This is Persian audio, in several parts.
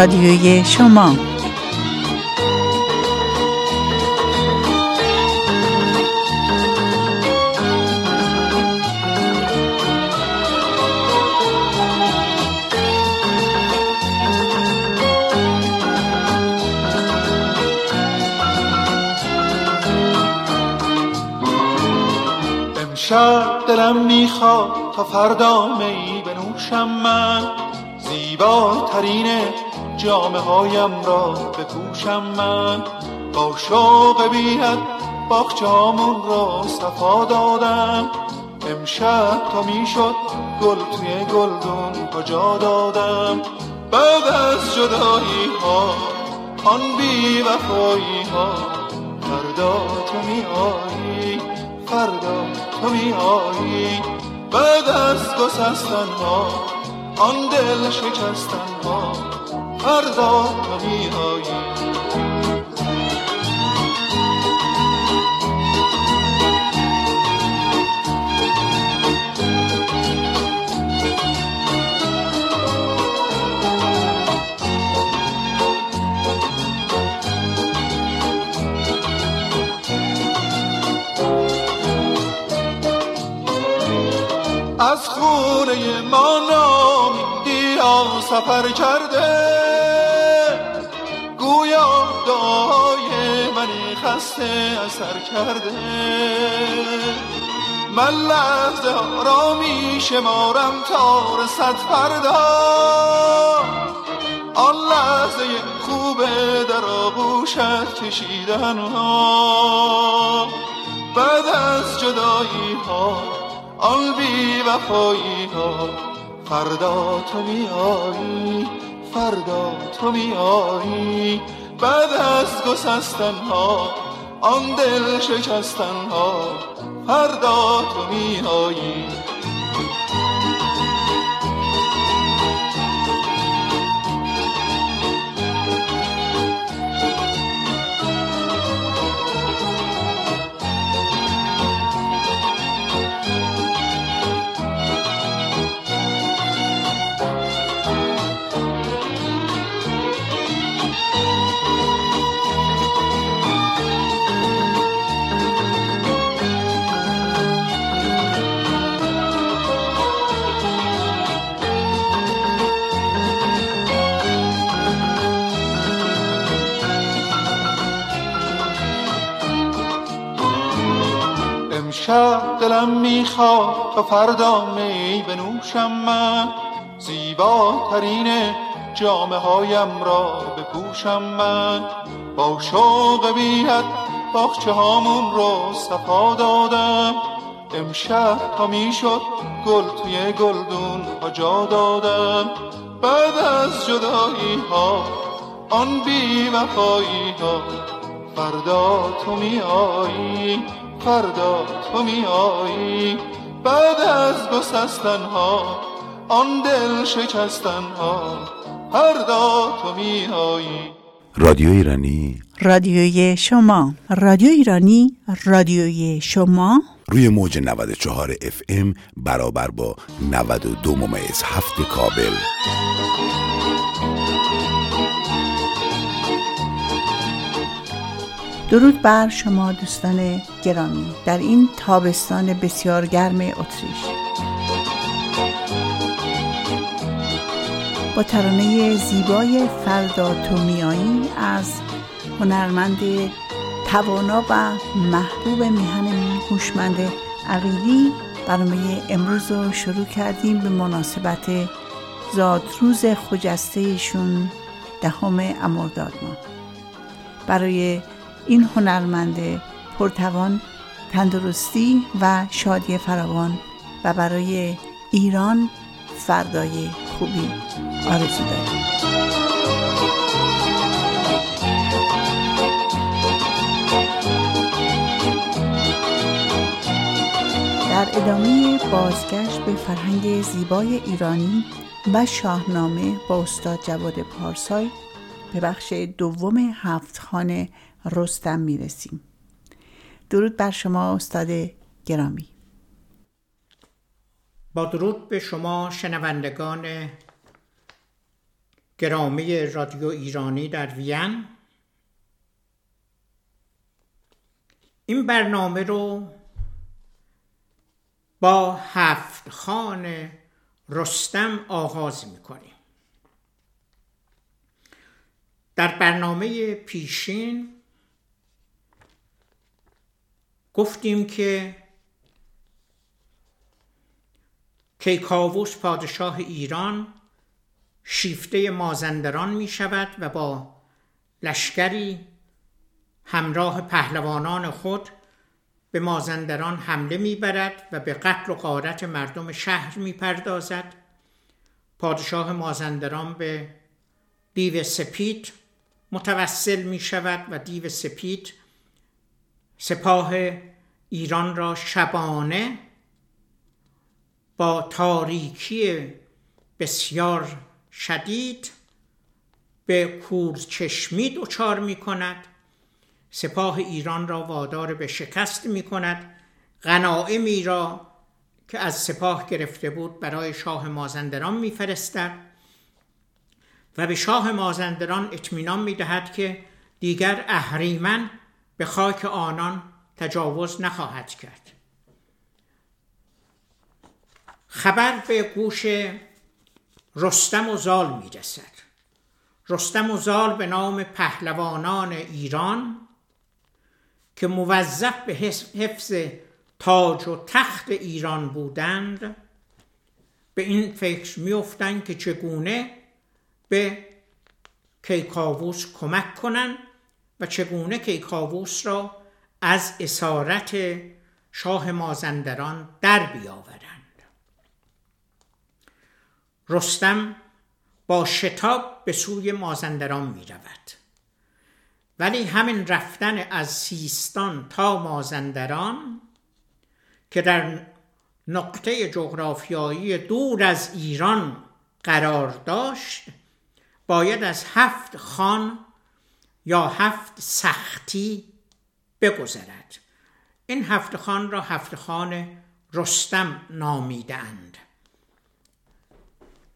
رادیوی شما. امشب دلم می‌خواد تا فردا می بنوشم من. زیباترین جامعه هایم را بپوشم من با شوق بیت باخچامون را صفا دادم. امشب تا می‌شد گل توی گلدون کجا دادم؟ بعد از جدایی ها آن بی وفایی ها فردا تو می آیی فردا تو می آیی بعد از گسستن ها آن دل شکستن ها فردا تو می آیی. از خونه ما سفر کرده گویا دعای منی خسته اثر کرده. من لحظه را می شمارم تا رسد فردا. آن لحظه خوبه در آغوشت کشیدن ها بعد از جدایی ها آن بی وفایی ها فردا تو می آیی فردا تو می آیی بعد از گسستن ها آن دل شکستن ها فردا تو می دلم می‌خواد تا فردا می بنوشم من. زیباترین جامعه هایم را بپوشم من. با شوق بیت باخچه هامون رو صفا دادم. امشب تا می‌شد گل توی گلدون ها جا دادم. بعد از جدایی ها آن بی وفایی ها فردا تو می آیی فردا تو می آیی بعد از گسستن ها آن دل شکستن ها فردا تو می آیی رادیو ایرانی. رادیوی شما. رادیو ایرانی رادیوی شما. روی موج 94 اف ام برابر با 92 ممیز هفت کابل. درود بر شما دوستان گرامی. در این تابستان بسیار گرم اتریش. با ترانه زیبای فردا تو میایی از هنرمند توانا و محبوب میهن هوشمند عقیلی برنامه امروز رو شروع کردیم به مناسبت زادروز خجسته ایشون دهم امرداد ماه. برای این هنرمند پرتوان تندرستی و شادی فراوان و برای ایران فردای خوبی آرزو داریم. در ادامه بازگشت به فرهنگ زیبای ایرانی و شاهنامه با استاد جواد پارسای به بخش دوم هفت خانه رستم می‌رسیم. درود بر شما استاد گرامی. با درود به شما شنوندگان گرامی رادیو ایرانی در وین. این برنامه رو با هفت خان رستم آغاز می‌کنیم. در برنامه پیشین گفتیم که کیکاووس پادشاه ایران شیفته مازندران می شود و با لشکری همراه پهلوانان خود به مازندران حمله می‌برد و به قتل و غارت مردم شهر می‌پردازد. پادشاه مازندران به دیو سپید متوسل می شود و دیو سپید سپاه ایران را شبانه با تاریکی بسیار شدید به کورچشمی دچار می کند سپاه ایران را وادار به شکست می کند غنائمی را که از سپاه گرفته بود برای شاه مازندران میفرستد و به شاه مازندران اطمینان می‌دهد که دیگر اهریمن به خاک آنان تجاوز نخواهد کرد. خبر به گوش رستم و زال می‌رسد. رستم و زال به نام پهلوانان ایران که موظف به حفظ تاج و تخت ایران بودند به این فکر میافتند که چگونه به کیکاووس کمک کنند و چگونه کیکاووس را از اسارت شاه مازندران در بیاورند. رستم با شتاب به سوی مازندران می رود ولی همین رفتن از سیستان تا مازندران که در نقطه جغرافیایی دور از ایران قرار داشت باید از هفت خان یا هفت سختی بگذرد. این هفت خان را هفت خان رستم نامیدند.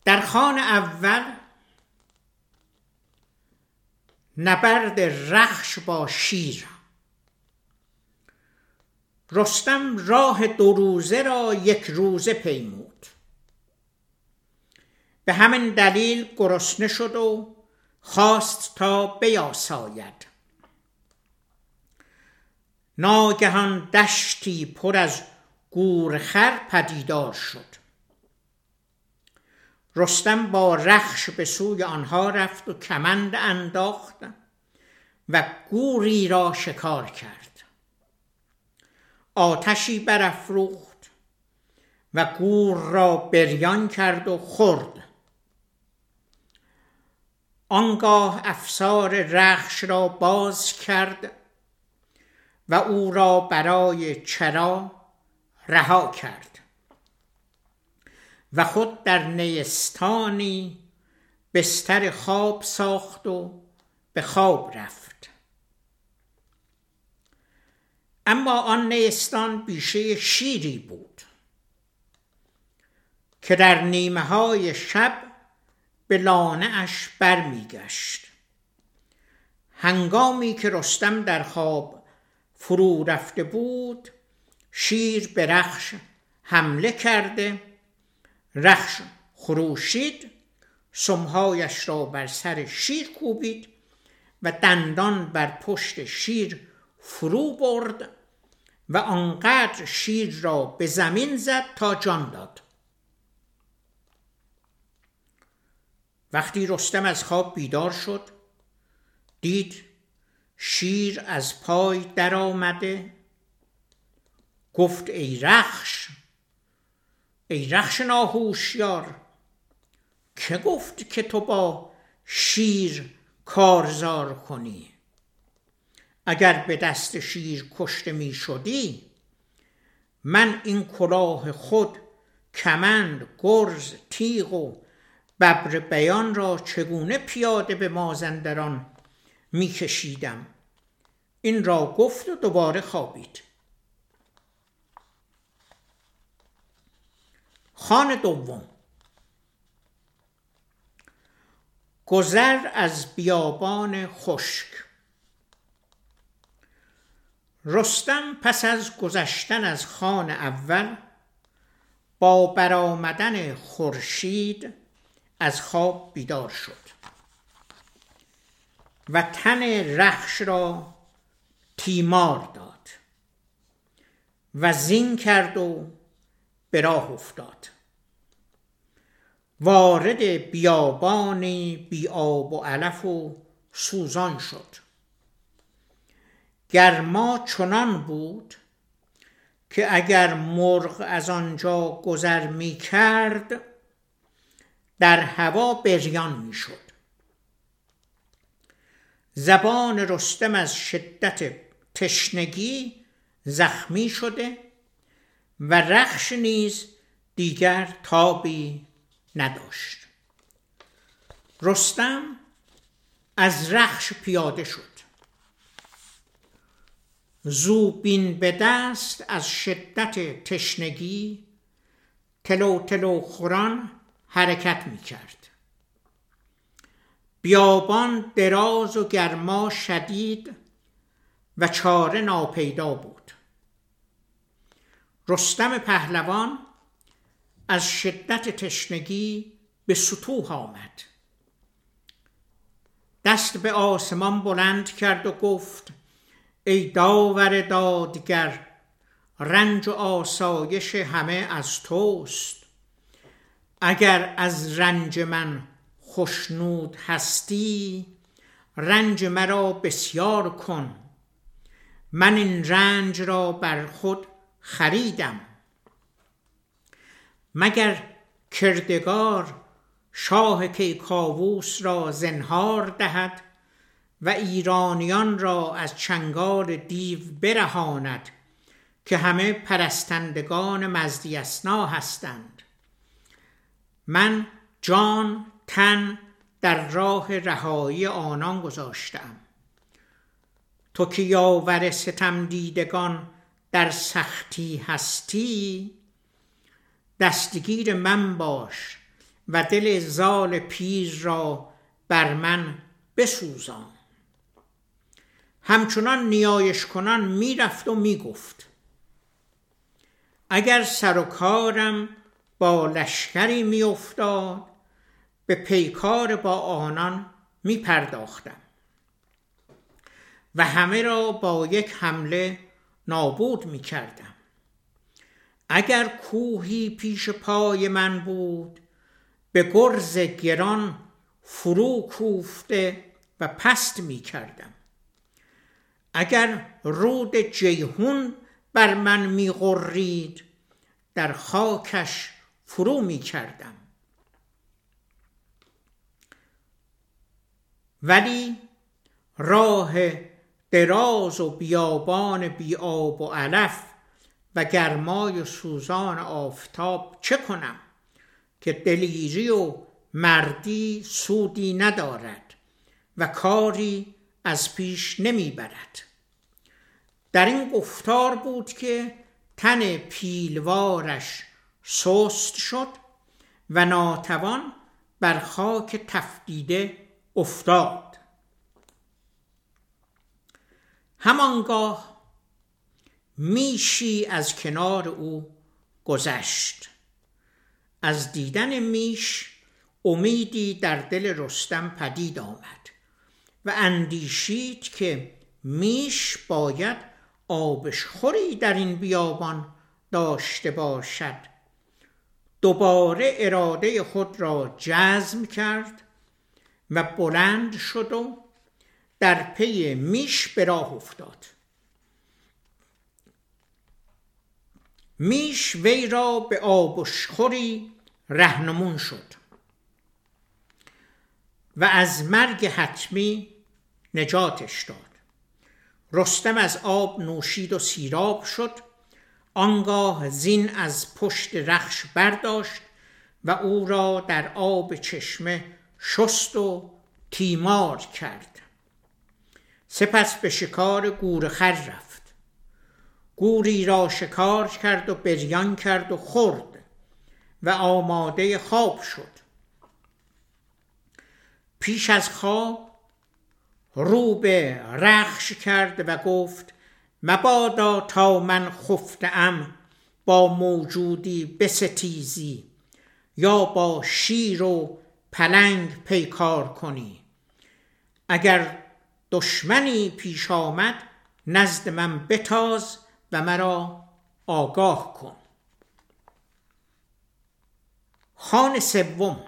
در خان اول نبرد رخش با شیر. رستم راه دو روزه را یک روزه پیمود. به همین دلیل گرسنه شد و خواست تا بیاساید. ناگهان دشتی پر از گورخر پدیدار شد. رستم با رخش به سوی آنها رفت و کمند انداخت و گوری را شکار کرد. آتشی برافروخت و گور را بریان کرد و خورد. آنگاه افسار رخش را باز کرد و او را برای چرا رها کرد و خود در نیستانی بستر خواب ساخت و به خواب رفت. اما آن نیستان بیشه شیری بود که در نیمه های شب به لانه اش برمیگشت. هنگامی که رستم در خواب فرو رفته بود شیر به رخش حمله کرده رخش خروشید سمهایش را بر سر شیر کوبید و دندان بر پشت شیر فرو برد و آنقدر شیر را به زمین زد تا جان داد. وقتی رستم از خواب بیدار شد دید شیر از پای در آمده گفت ای رخش ای رخش ناهوشیار که گفت که تو با شیر کارزار کنی؟ اگر به دست شیر کشته می شدی من این کلاه خود کمند گرز تیغ و ببر بیان را چگونه پیاده به مازندران میکشیدم؟ این را گفت و دوباره خوابید. خان دوم گذر از بیابان خشک. رستم پس از گذشتن از خان اول با برآمدن خورشید از خواب بیدار شد و تن رخش را تیمار داد و زین کرد و به راه افتاد. وارد بیابانی بی آب و علف و سوزان شد. گرما چنان بود که اگر مرغ از آنجا گذر می کرد در هوا بریان می شد زبان رستم از شدت تشنگی زخمی شده و رخش نیز دیگر تابی نداشت. رستم از رخش پیاده شد. زوبین به دست از شدت تشنگی تلو تلو خوران حرکت می کرد بیابان دراز و گرما شدید و چاره ناپیدا بود. رستم پهلوان از شدت تشنگی به سطوح آمد. دست به آسمان بلند کرد و گفت ای داور دادگر رنج و آسایش همه از توست. اگر از رنج من خشنود هستی رنج مرا بسیار کن. من این رنج را بر خود خریدم. مگر کردگار شاه کیکاووس را زنهار دهد و ایرانیان را از چنگار دیو برهاند که همه پرستندگان مزدی هستند؟ من جان تن در راه رهایی آنان گذاشتم. تو که یاور ستم دیدگان در سختی هستی دستگیر من باش و دل زال پیز را بر من بسوزان. همچنان نیایش کنان می‌رفت و می‌گفت اگر سر و کارم با لشکری میافتاد. به پیکار با آنان می پرداختم و همه را با یک حمله نابود می کردم اگر کوهی پیش پای من بود به گرز گران فرو کوفته و پست می کردم اگر رود جیهون بر من می غرید در خاکش فرو می کردم ولی راه دراز و بیابان بی آب و علف و گرمای سوزان آفتاب چه کنم که دلیری و مردی سودی ندارد و کاری از پیش نمی‌برد. در این گفتار بود که تن پیلوارش سست شد و ناتوان بر خاک تفدیده افتاد. همانگاه میشی از کنار او گذشت. از دیدن میش امیدی در دل رستم پدید آمد و اندیشید که میش باید آبشخوری در این بیابان داشته باشد. دوباره اراده خود را جزم کرد و بلند شد و در پی میش به راه افتاد. میش وی را به آبشخوری رهنمون شد و از مرگ حتمی نجاتش داد. رستم از آب نوشید و سیراب شد آنگاه زین از پشت رخش برداشت و او را در آب چشمه شست و تیمار کرد. سپس به شکار گورخر رفت. گوری را شکار کرد و بریان کرد و خورد و آماده خواب شد. پیش از خواب رو به رخش کرد و گفت مبادا تا من خفتم با موجودی بستیزی یا با شیر و پلنگ پیکار کنی. اگر دشمنی پیش آمد نزد من بتاز و مرا آگاه کن. خان سوم.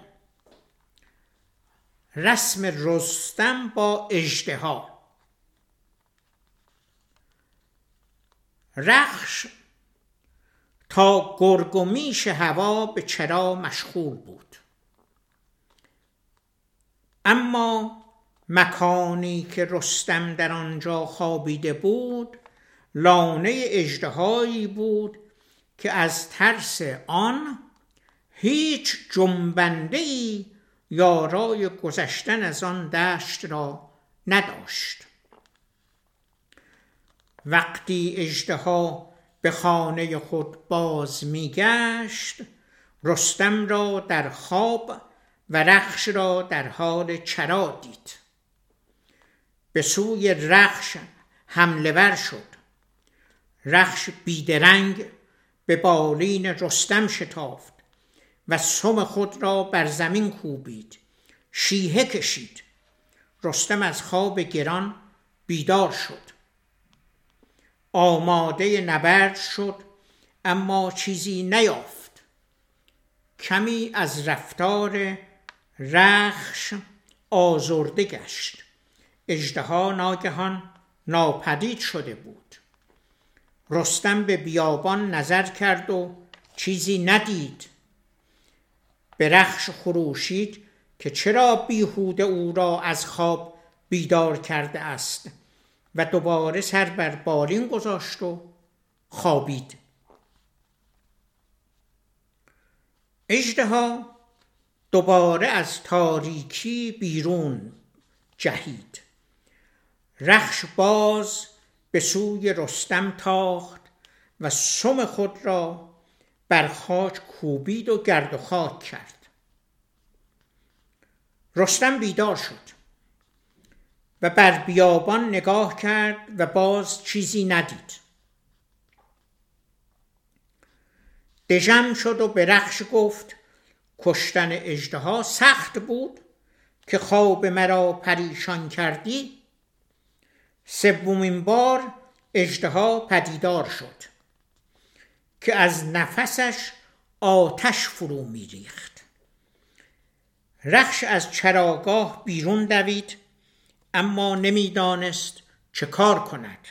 رسم رستم با اجدها رخش تا گرگ و میش هوا به چرا مشغول بود. اما مکانی که رستم در آنجا خوابیده بود لانه اجدهایی بود که از ترس آن هیچ جنبنده ای یارای گذشتن از آن دشت را نداشت. وقتی اجدها به خانه خود باز میگشت رستم را در خواب و رخش را در حال چرا دید. به سوی رخش حمله ور شد. رخش بیدرنگ به بالین رستم شتافت و سم خود را بر زمین کوبید. شیهه کشید. رستم از خواب گران بیدار شد. آماده نبرد شد اما چیزی نیافت. کمی از رفتار رخش آزرده گشت. اجدها ناگهان ناپدید شده بود. رستم به بیابان نظر کرد و چیزی ندید. به رخش خروشید که چرا بیهوده او را از خواب بیدار کرده است. و دوباره سر بر بالین گذاشت و خوابید. اجدها دوباره از تاریکی بیرون جهید. رخش باز به سوی رستم تاخت و سم خود را بر خاک کوبید و گرد و خاک کرد. رستم بیدار شد. و بر بیابان نگاه کرد و باز چیزی ندید. دژم شد و به رخش گفت کشتن اجدها سخت بود که خواب مرا پریشان کردی. سومین بار اجدها پدیدار شد که از نفسش آتش فرو میریخت. رخش از چراگاه بیرون دوید اما نمی‌دانست چه کار کند.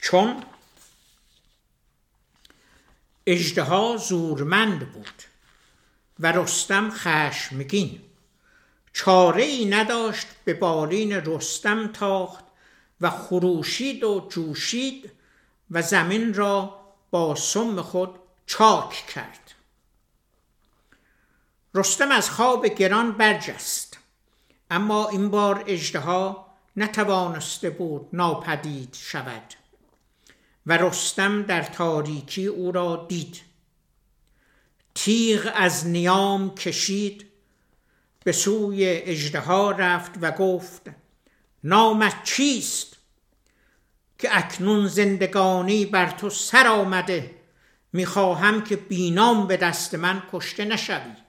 چون اجدها زورمند بود و رستم خشمگین. چاره ای نداشت به بالین رستم تاخت و خروشید و جوشید و زمین را با سم خود چاک کرد. رستم از خواب گران برجست. اما این بار اجدها نتوانسته بود ناپدید شود و رستم در تاریکی او را دید. تیغ از نیام کشید به سوی اجدها رفت و گفت نامت چیست که اکنون زندگانی بر تو سر آمده؟ می‌خواهم که بینام به دست من کشته نشوی.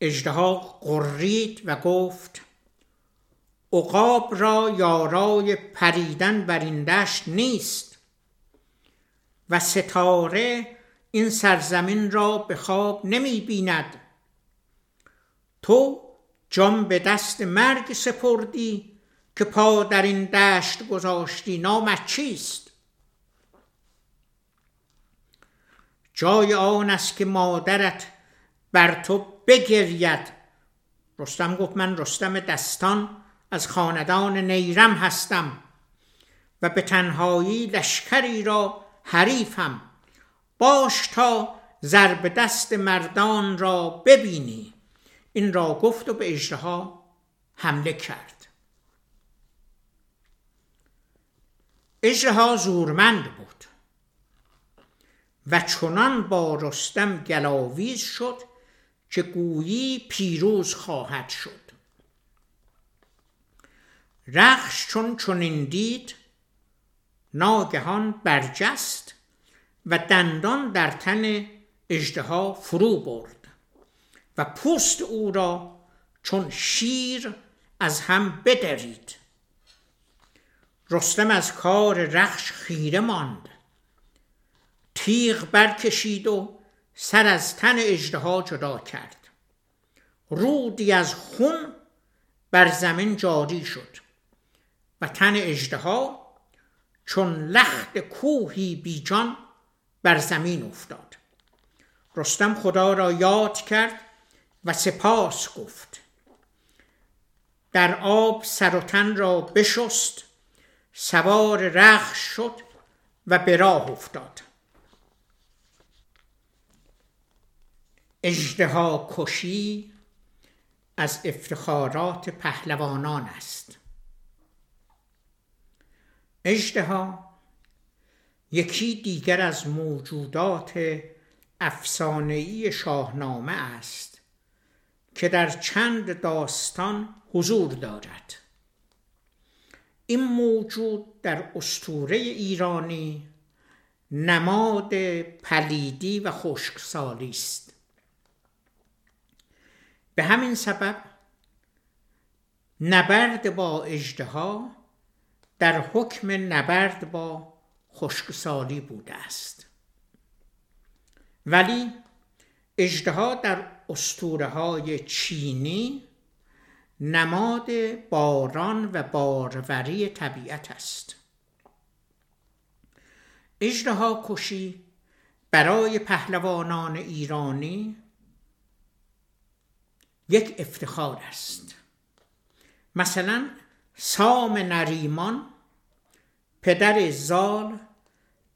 اجدها قرید و گفت عقاب را یارای پریدن بر این دشت نیست و ستاره این سرزمین را به خواب نمی بیند. تو جام به دست مرگ سپردی که پا در این دشت گذاشتی نامت چیست؟ جای آن است که مادرت بر تو بگرید. رستم گفت من رستم دستان از خاندان نیرم هستم و به تنهایی لشکری را حریفم. باش تا ضرب دست مردان را ببینی. این را گفت و به اجدها حمله کرد. اجدها زورمند بود و چنان با رستم گلاویز شد که گویی پیروز خواهد شد. رخش چون چنین دید ناگهان برجست و دندان در تن اژدها فرو برد و پوست او را چون شیر از هم بدرید. رستم از کار رخش خیره ماند. تیغ برکشید و سر از تن اژدها جدا کرد. رودی از خون بر زمین جاری شد و تن اژدها چون لخت کوهی بیجان بر زمین افتاد. رستم خدا را یاد کرد و سپاس گفت. در آب سر و تن را بشست سوار رخش شد و به راه افتاد. اجدها کشی از افتخارات پهلوانان است. اجدها یکی دیگر از موجودات افسانه‌ای شاهنامه است که در چند داستان حضور دارد. این موجود در استوره ایرانی نماد پلیدی و خشکسالی است. به همین سبب نبرد با اجدها در حکم نبرد با خشکسالی بوده است. ولی اجدها در استوره های چینی نماد باران و باروری طبیعت است. اجدها کشی برای پهلوانان ایرانی یک افتخار است. مثلا سام نریمان پدر زال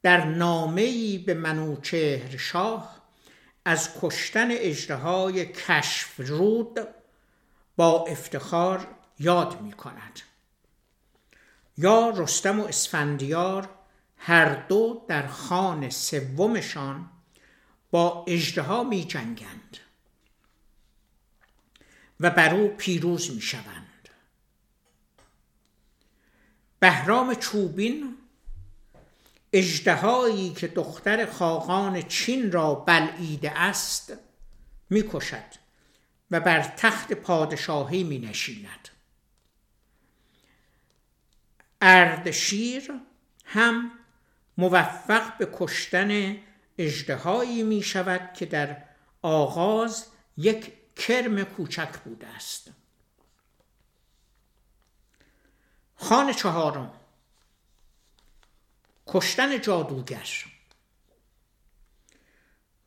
در نامه‌ای به منوچهر شاه از کشتن اجرهای کشف رود با افتخار یاد می کند یا رستم و اسفندیار هر دو در خان سومشان با اجدها می جنگند و بر او پیروز می شوند بهرام چوبین اجدهایی که دختر خاقان چین را بلعیده است می‌کشد و بر تخت پادشاهی می نشیند اردشیر هم موفق به کشتن اجدهایی می شود که در آغاز یک کرم کوچک بوده است. خان چهارم. کشتن جادوگر.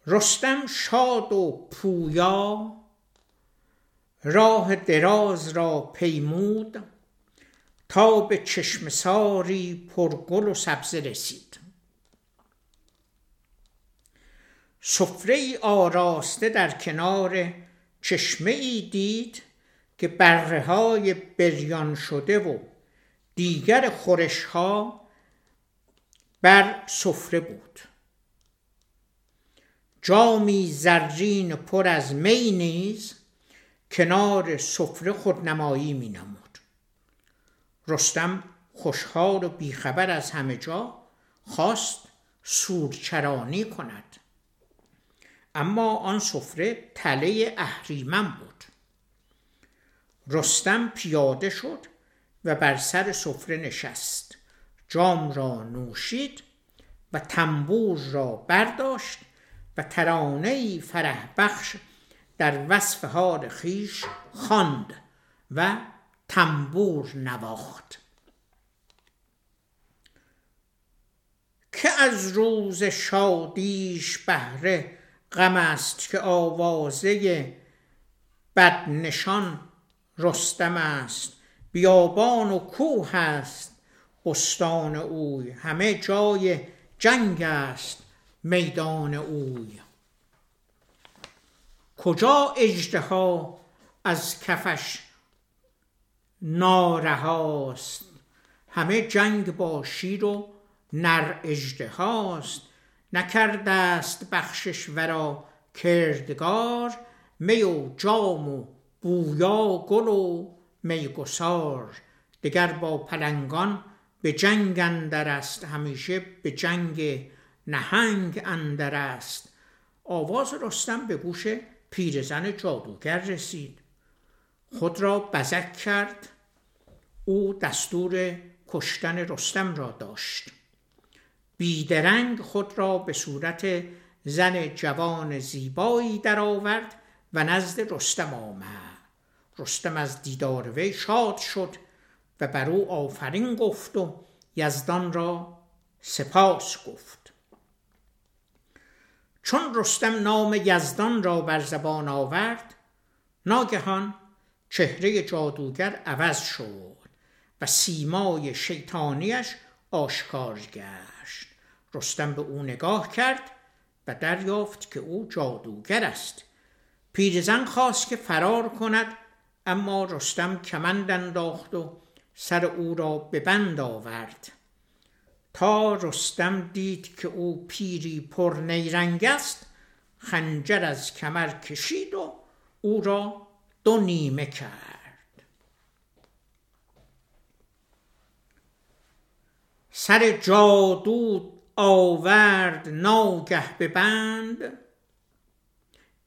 رستم شاد و پویا. راه دراز را پیمود. تا به چشم ساری پرگل و سبزه رسید. سفره آراسته در کنار چشمه ای دید که بره های بریان شده و دیگر خورش ها بر سفره بود. جامی زرین پر از می نیز کنار سفره خودنمایی می نمود. رستم خوشحال و بیخبر از همه جا خواست سورچرانی کند. اما آن سفره تله اهریمن بود. رستم پیاده شد و بر سر سفره نشست. جام را نوشید و تنبور را برداشت و ترانه فرح بخش در وصف حال خیش خواند و تنبور نواخت. که از روز شادیش بهره غم است که آوازه بدنشان رستم است. بیابان و کوه است بستان اوی. همه جای جنگ است میدان اوی. کجا اجدها از کفش نارهاست؟ همه جنگ با شیر و نر اجدهاست نکرده است بخشش ورا کردگار می و جام و بویا گل و میگسار دگر با پلنگان به جنگ اندر است همیشه به جنگ نهنگ اندر است آواز رستم به گوش پیرزن جادوگر رسید. خود را بزک کرد او دستور کشتن رستم را داشت. بیدرنگ خود را به صورت زن جوان زیبایی درآورد و نزد رستم آمد. رستم از دیدار وی شاد شد و بر او آفرین گفت و یزدان را سپاس گفت. چون رستم نام یزدان را بر زبان آورد ناگهان چهره جادوگر عوض شد و سیمای شیطانیش آشکار گشت رستم به او نگاه کرد و دریافت که او جادوگر است. پیرزن خواست که فرار کند اما رستم کمند انداخت و سر او را به بند آورد. تا رستم دید که او پیری پر نیرنگ است خنجر از کمر کشید و او را دو نیمه کرد. سر جادو آورد ناگه به بند.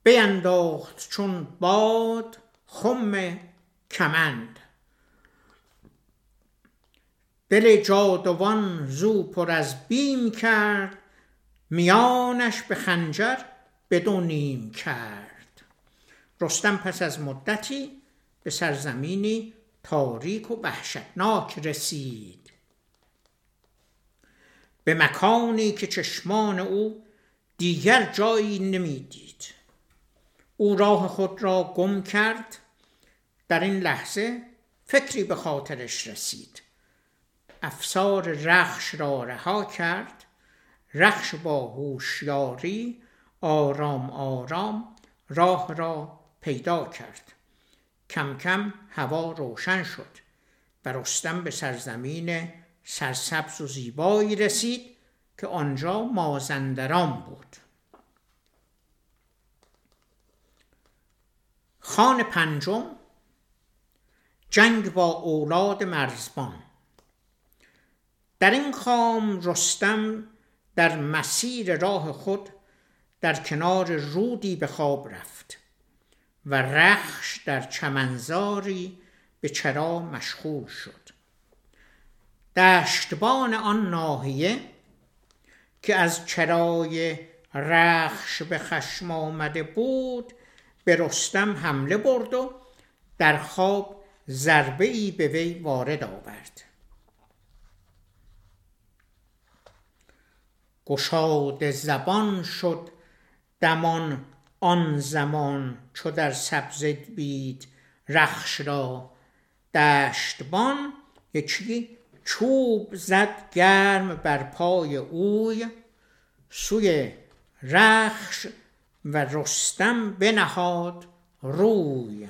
بینداخت چون باد خم کمند. دل جادوان زو پر از بیم کرد میانش به خنجر به دو نیم کرد. رستم پس از مدتی به سرزمینی تاریک و وحشتناک رسید. به مکانی که چشمان او دیگر جایی نمی‌دید. او راه خود را گم کرد. در این لحظه فکری به خاطرش رسید. افسار رخش را رها کرد. رخش با هوشیاری آرام آرام راه را پیدا کرد. کم کم هوا روشن شد و رستم به سرزمین سرسبز و زیبایی رسید که آنجا مازندران بود. خان پنجم جنگ با اولاد مرزبان. در این خام رستم در مسیر راه خود در کنار رودی به خواب رفت و رخش در چمنزاری به چرا مشغول شد. دشتبان آن ناحیه که از چرای رخش به خشم آمده بود به رستم حمله برد و در خواب ضربه ای به وی وارد آورد. گشاد زبان شد دمان آن زمان چو در سبزه بید رخش را. دشتبان یکی چوب زد گرم بر پای اوی سوی رخش و رستم بنهاد روی.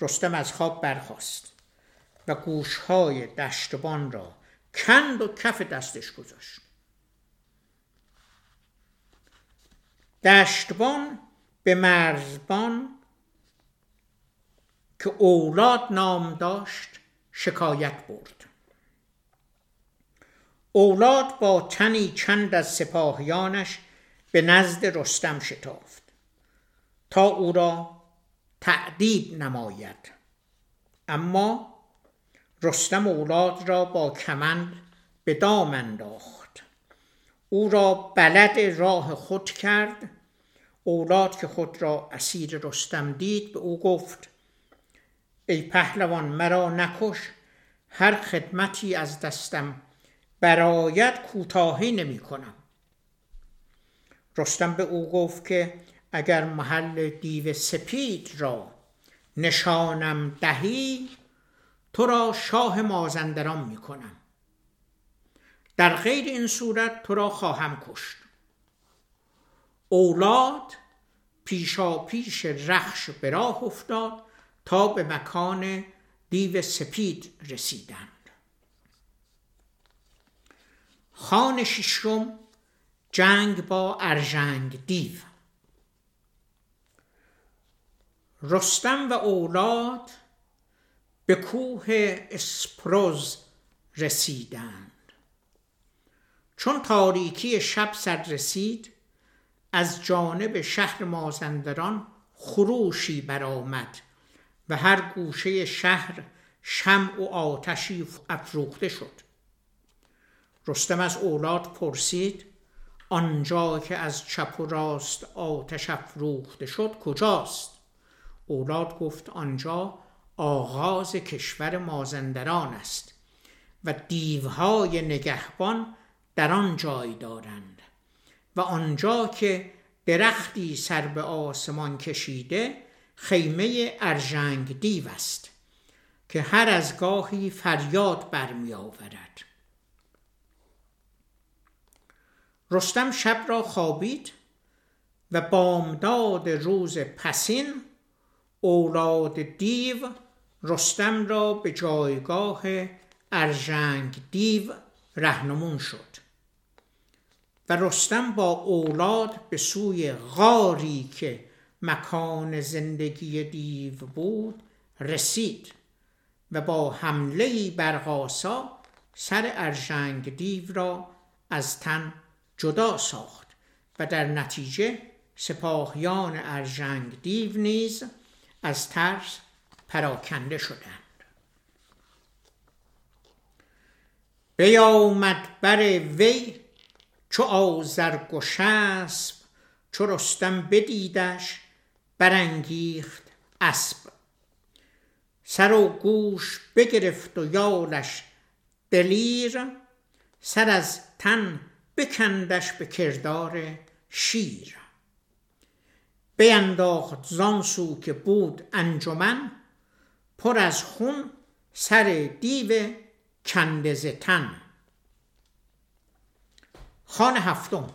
رستم از خواب برخاست و گوشهای دشتبان را کند و کف دستش گذاشت. دشتبان به مرزبان که اولاد نام داشت شکایت برد. اولاد با تنی چند از سپاهیانش به نزد رستم شتافت تا او را تعدیب نماید. اما رستم اولاد را با کمند به دام انداخت. او را بلد راه خود کرد. اولاد که خود را اسیر رستم دید به او گفت ای پهلوان مرا نکش هر خدمتی از دستم برایت کوتاهی نمی کنم. رستم به او گفت که اگر محل دیو سپید را نشانم دهی تو را شاه مازندران می کنم. در غیر این صورت تو را خواهم کشت. اولاد پیشا پیش رخش به راه افتاد تا به مکان دیو سپید رسیدند خان ششم جنگ با ارژنگ دیو. رستم و اولاد به کوه اسپروز رسیدند. چون تاریکی شب سر رسید از جانب شهر مازندران خروشی برآمد و هر گوشه شهر شمع و آتشی افروخته شد. رستم از اولاد پرسید آنجا که از چپ و راست آتش افروخته شد کجاست؟ اولاد گفت آنجا آغاز کشور مازندران است و دیوهای نگهبان در آن جای دارند و آنجا که درختی سر به آسمان کشیده خیمه ارژنگ دیو است که هر از گاهی فریاد برمی آورد رستم شب را خوابید و بامداد روز پسین اولاد دیو رستم را به جایگاه ارژنگ دیو رهنمون شد و رستم با اولاد به سوی غاری که مکان زندگی دیو بود رسید و با حمله برقاسا سر ارژنگ دیو را از تن جدا ساخت و در نتیجه سپاهیان ارژنگ دیو نیز از ترس پراکنده شدند. بیامد بر وی چو آزرگ و شسب چو رستم بدیدش برانگیخت اسب. سر و گوش بگرفت و یالش دلیر سر از تن بکندش به کردار شیر. بینداخت زانسو که بود انجمن پر از خون سر دیو کنده تن. خان هفتم.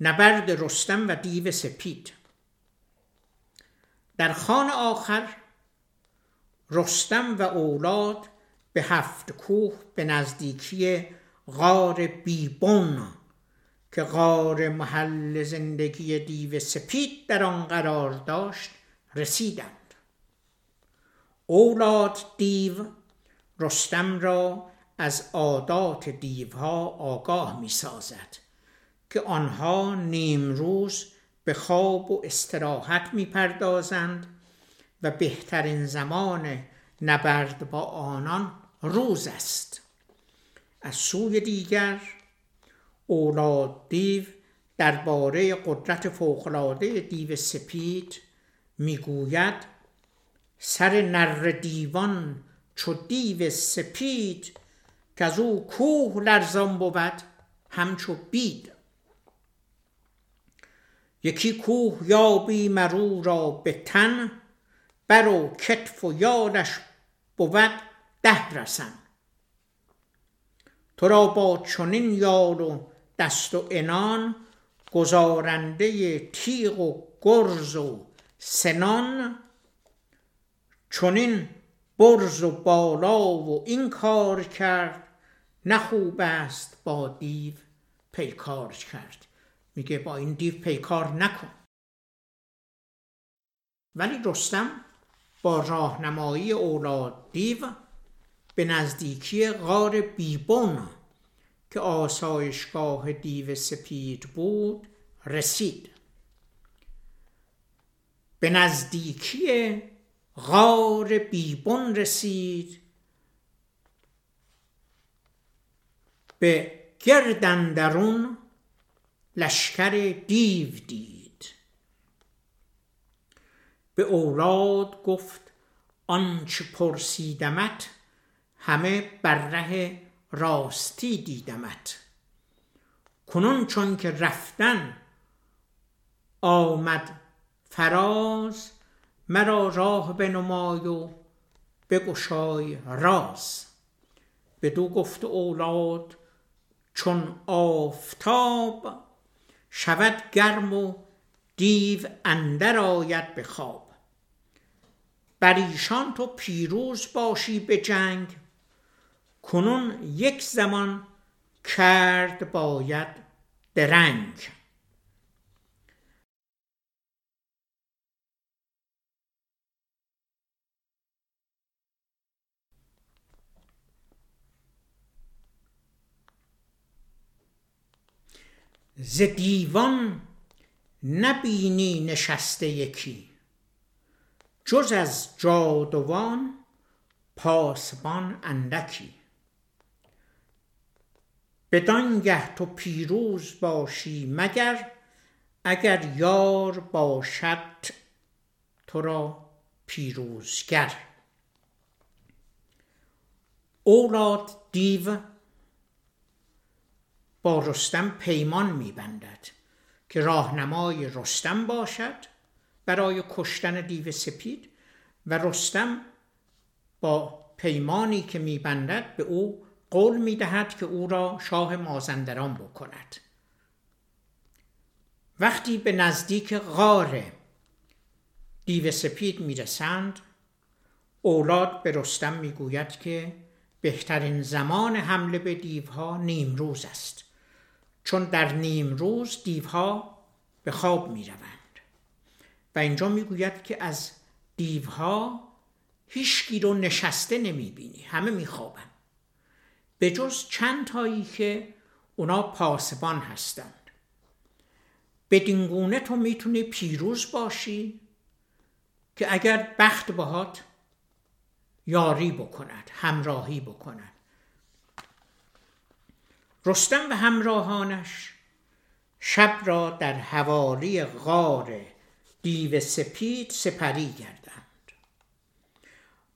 نبرد رستم و دیو سپید. در خان آخر رستم و اولاد به هفت کوه به نزدیکی غار بیبون که غار محل زندگی دیو سپید در آن قرار داشت رسیدند. اولاد دیو رستم را از عادات دیوها آگاه می سازد که آنها نیم روز به خواب و استراحت می پردازند و بهترین زمان نبرد با آنان روز است. از سوی دیگر اولاد دیو درباره قدرت فوقالعاده دیو سپید می‌گوید سر نر دیوان چو دیو سپید که از او کوه لرزان بود همچو بید. یکی کوه یابی مرو را به تن بر و کتف و یادش بود ده رسن. تو را با چنین یار و دست و انان گزارنده تیغ و گرز و سنان چنین برز و بالا و این کار کرد نه خوب است با دیو پیکار کرد. میگه با این دیو پیکار نکن. ولی رستم با راهنمایی اولاد دیو به نزدیکی غار بیبون که آسایشگاه دیو سپید بود رسید. به نزدیکی غار بیبون رسید. به گردندرون لشکر دیو دید. به اولاد گفت آنچه پرسیدمت همه بر ره راستی دیدمت. کنون چون که رفتن آمد فراز مرا راه بنمای و بگشای راز. بدو گفت اولاد چون آفتاب شود گرم و دیو اندر آید به خواب. بر تو پیروز باشی به جنگ کنون یک زمان کرد باید درنگ. ز دیوان نبینی نشسته یکی جز از جادوان پاسبان اندکی. بدانگه تو پیروز باشی مگر اگر یار باشد تو را پیروزگر. اولاد دیو با رستم پیمان میبندد که راهنمای رستم باشد برای کشتن دیو سپید و رستم با پیمانی که میبندد به او قول می‌دهد که او را شاه مازندران بکند. وقتی به نزدیک غار دیو سپید می‌رسند اولاد به رستم می‌گوید که بهترین زمان حمله به دیوها نیمروز است چون در نیمروز دیوها به خواب می‌روند. و اینجا می‌گوید که از دیوها هیچ رو نشسته نمی‌بینی همه میخوابند. به جز چند تایی که اونا پاسبان هستند. بدین تو می‌تونی پیروز باشی که اگر بخت باهات یاری بکند همراهی بکند. رستم و همراهانش شب را در حوالی غار دیو سپید سپری گردند.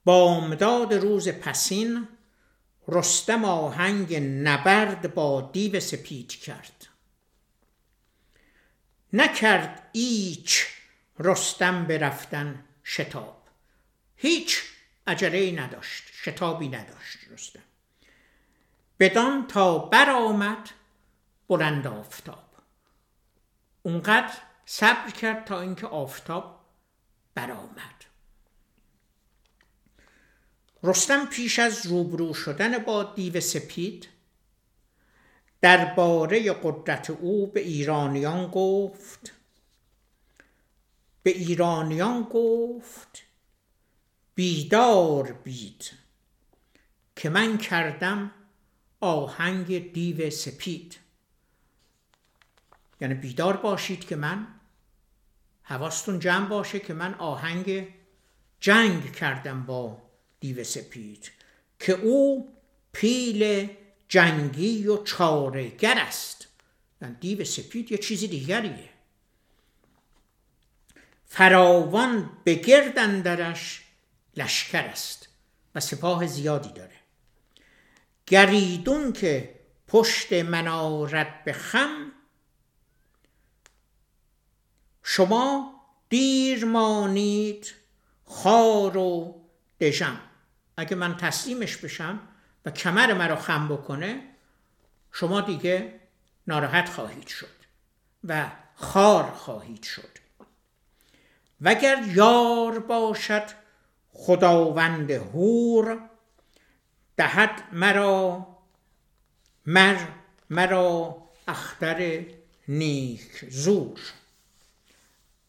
بامداد روز پسین رستم آهنگ نبرد با دیو سپید کرد. نکرد ایچ رستم برفتن شتاب. هیچ عجله نداشت شتابی نداشت رستم. بدان تا برآمد بلند آفتاب. اونقدر صبر کرد تا اینکه آفتاب برآمد. رستم پیش از روبرو شدن با دیو سپید درباره قدرت او به ایرانیان گفت. به ایرانیان گفت بیدار بید که من کردم آهنگ دیو سپید. یعنی بیدار باشید که من حواستون جمع باشه که من آهنگ جنگ کردم با دیو سپید که او پیل جنگی و چارگر است. یعنی دیو سپید یه چیزی دیگریه. فراوان به گرد درش لشکر است و سپاه زیادی داره. گریدون که پشت منارت به خم شما دیر مانید خار و دژم. اگه من تسلیمش بشم و کمر مرا خم بکنه شما دیگه ناراحت خواهید شد و خار خواهید شد. وگر یار باشد خداوند هور دهد مرا مر مرا اختر نیک زور.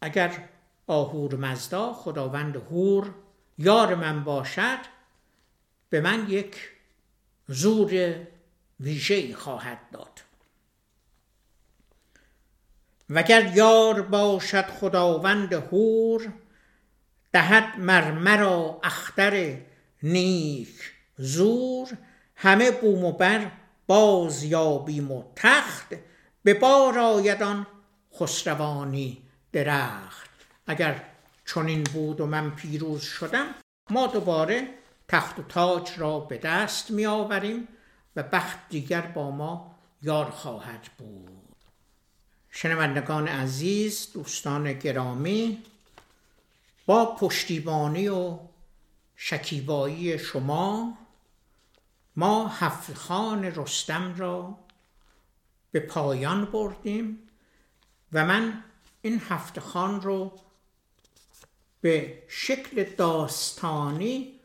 اگر آهور مزدا خداوند هور یار من باشد به من یک زور ویژه خواهد داد. وگر یار باشد خداوند هور دهد مرمرا اختر نیک زور همه بوم و بر باز یابیم و تخت به بار آیدان خسروانی درخت. اگر چنین بود و من پیروز شدم ما دوباره تخت و تاج را به دست می آوریم و بخت دیگر با ما یار خواهد بود. شنوندگان عزیز دوستان گرامی با پشتیبانی و شکیبایی شما ما هفت خان رستم را به پایان بردیم و من این هفت خان رو به شکل داستانی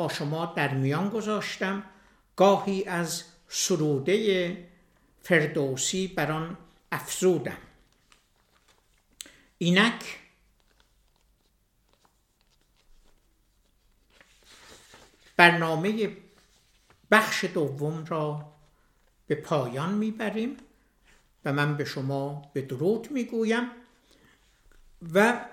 با شما در میان گذاشتم. گاهی از سروده فردوسی بر آن افزودم. اینک برنامه بخش دوم را به پایان می‌بریم و من به شما به درود می‌گویم و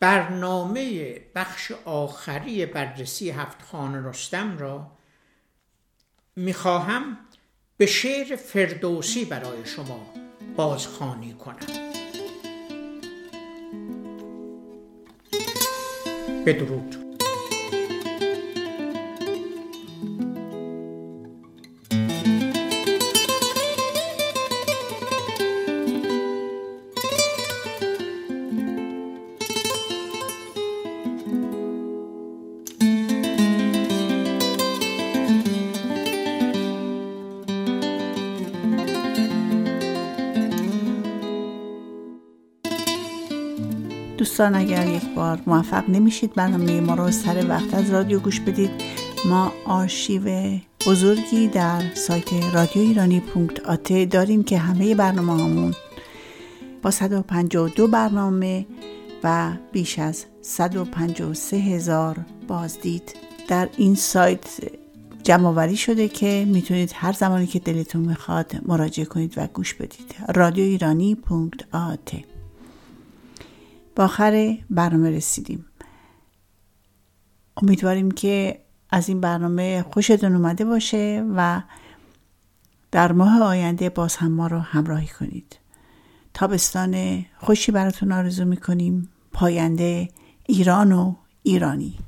برنامه بخش آخری بررسی هفت خان رستم را می‌خواهم به شعر فردوسی برای شما بازخانی کنم. بدرود. دوستان اگر یک بار موفق نمیشید برنامه ما رو سر وقت از رادیو گوش بدید. ما آرشیو بزرگی در سایت رادیو ایرانی پونکت داریم که همه برنامه همون با 152 برنامه و بیش از 153 هزار بازدید در این سایت جمع شده که می‌تونید هر زمانی که دلتون می‌خواد مراجعه کنید و گوش بدید. رادیو ایرانی پونکت با آخر برنامه رسیدیم. امیدواریم که از این برنامه خوشتون اومده باشه و در ماه آینده باز هم ما رو همراهی کنید. تابستان خوشی براتون آرزو می‌کنیم. پاینده ایران و ایرانی.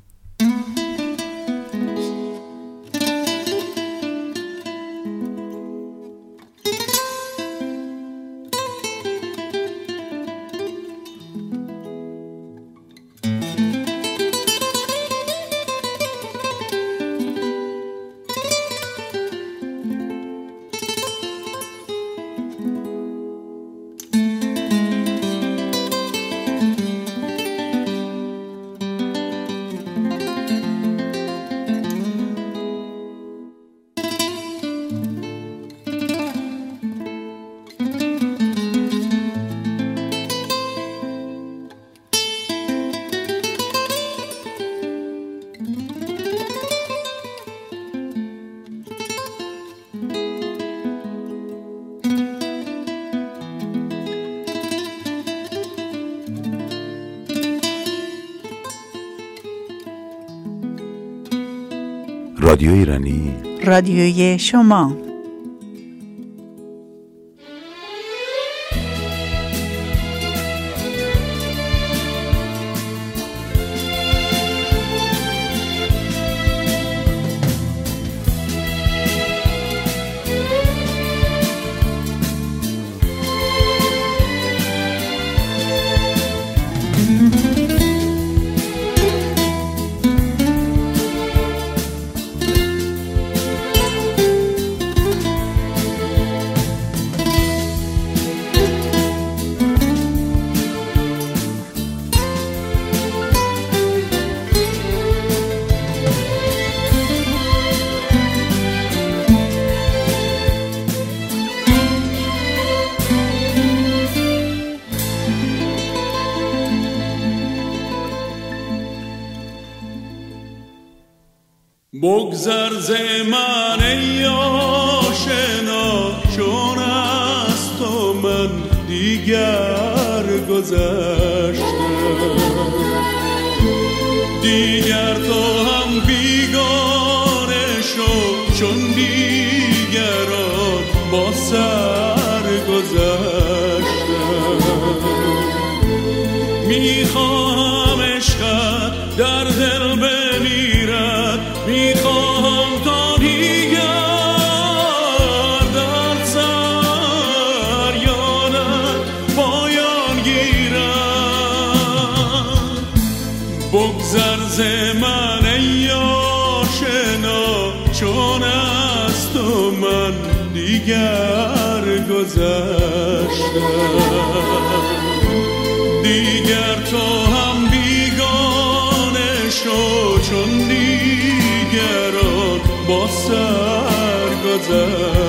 رادیوی شما. دیگر تو هم بیگانه شو چون دیگران با سر گذشتم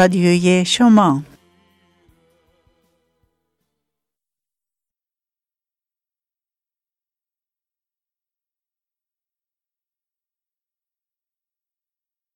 رادیوی شما.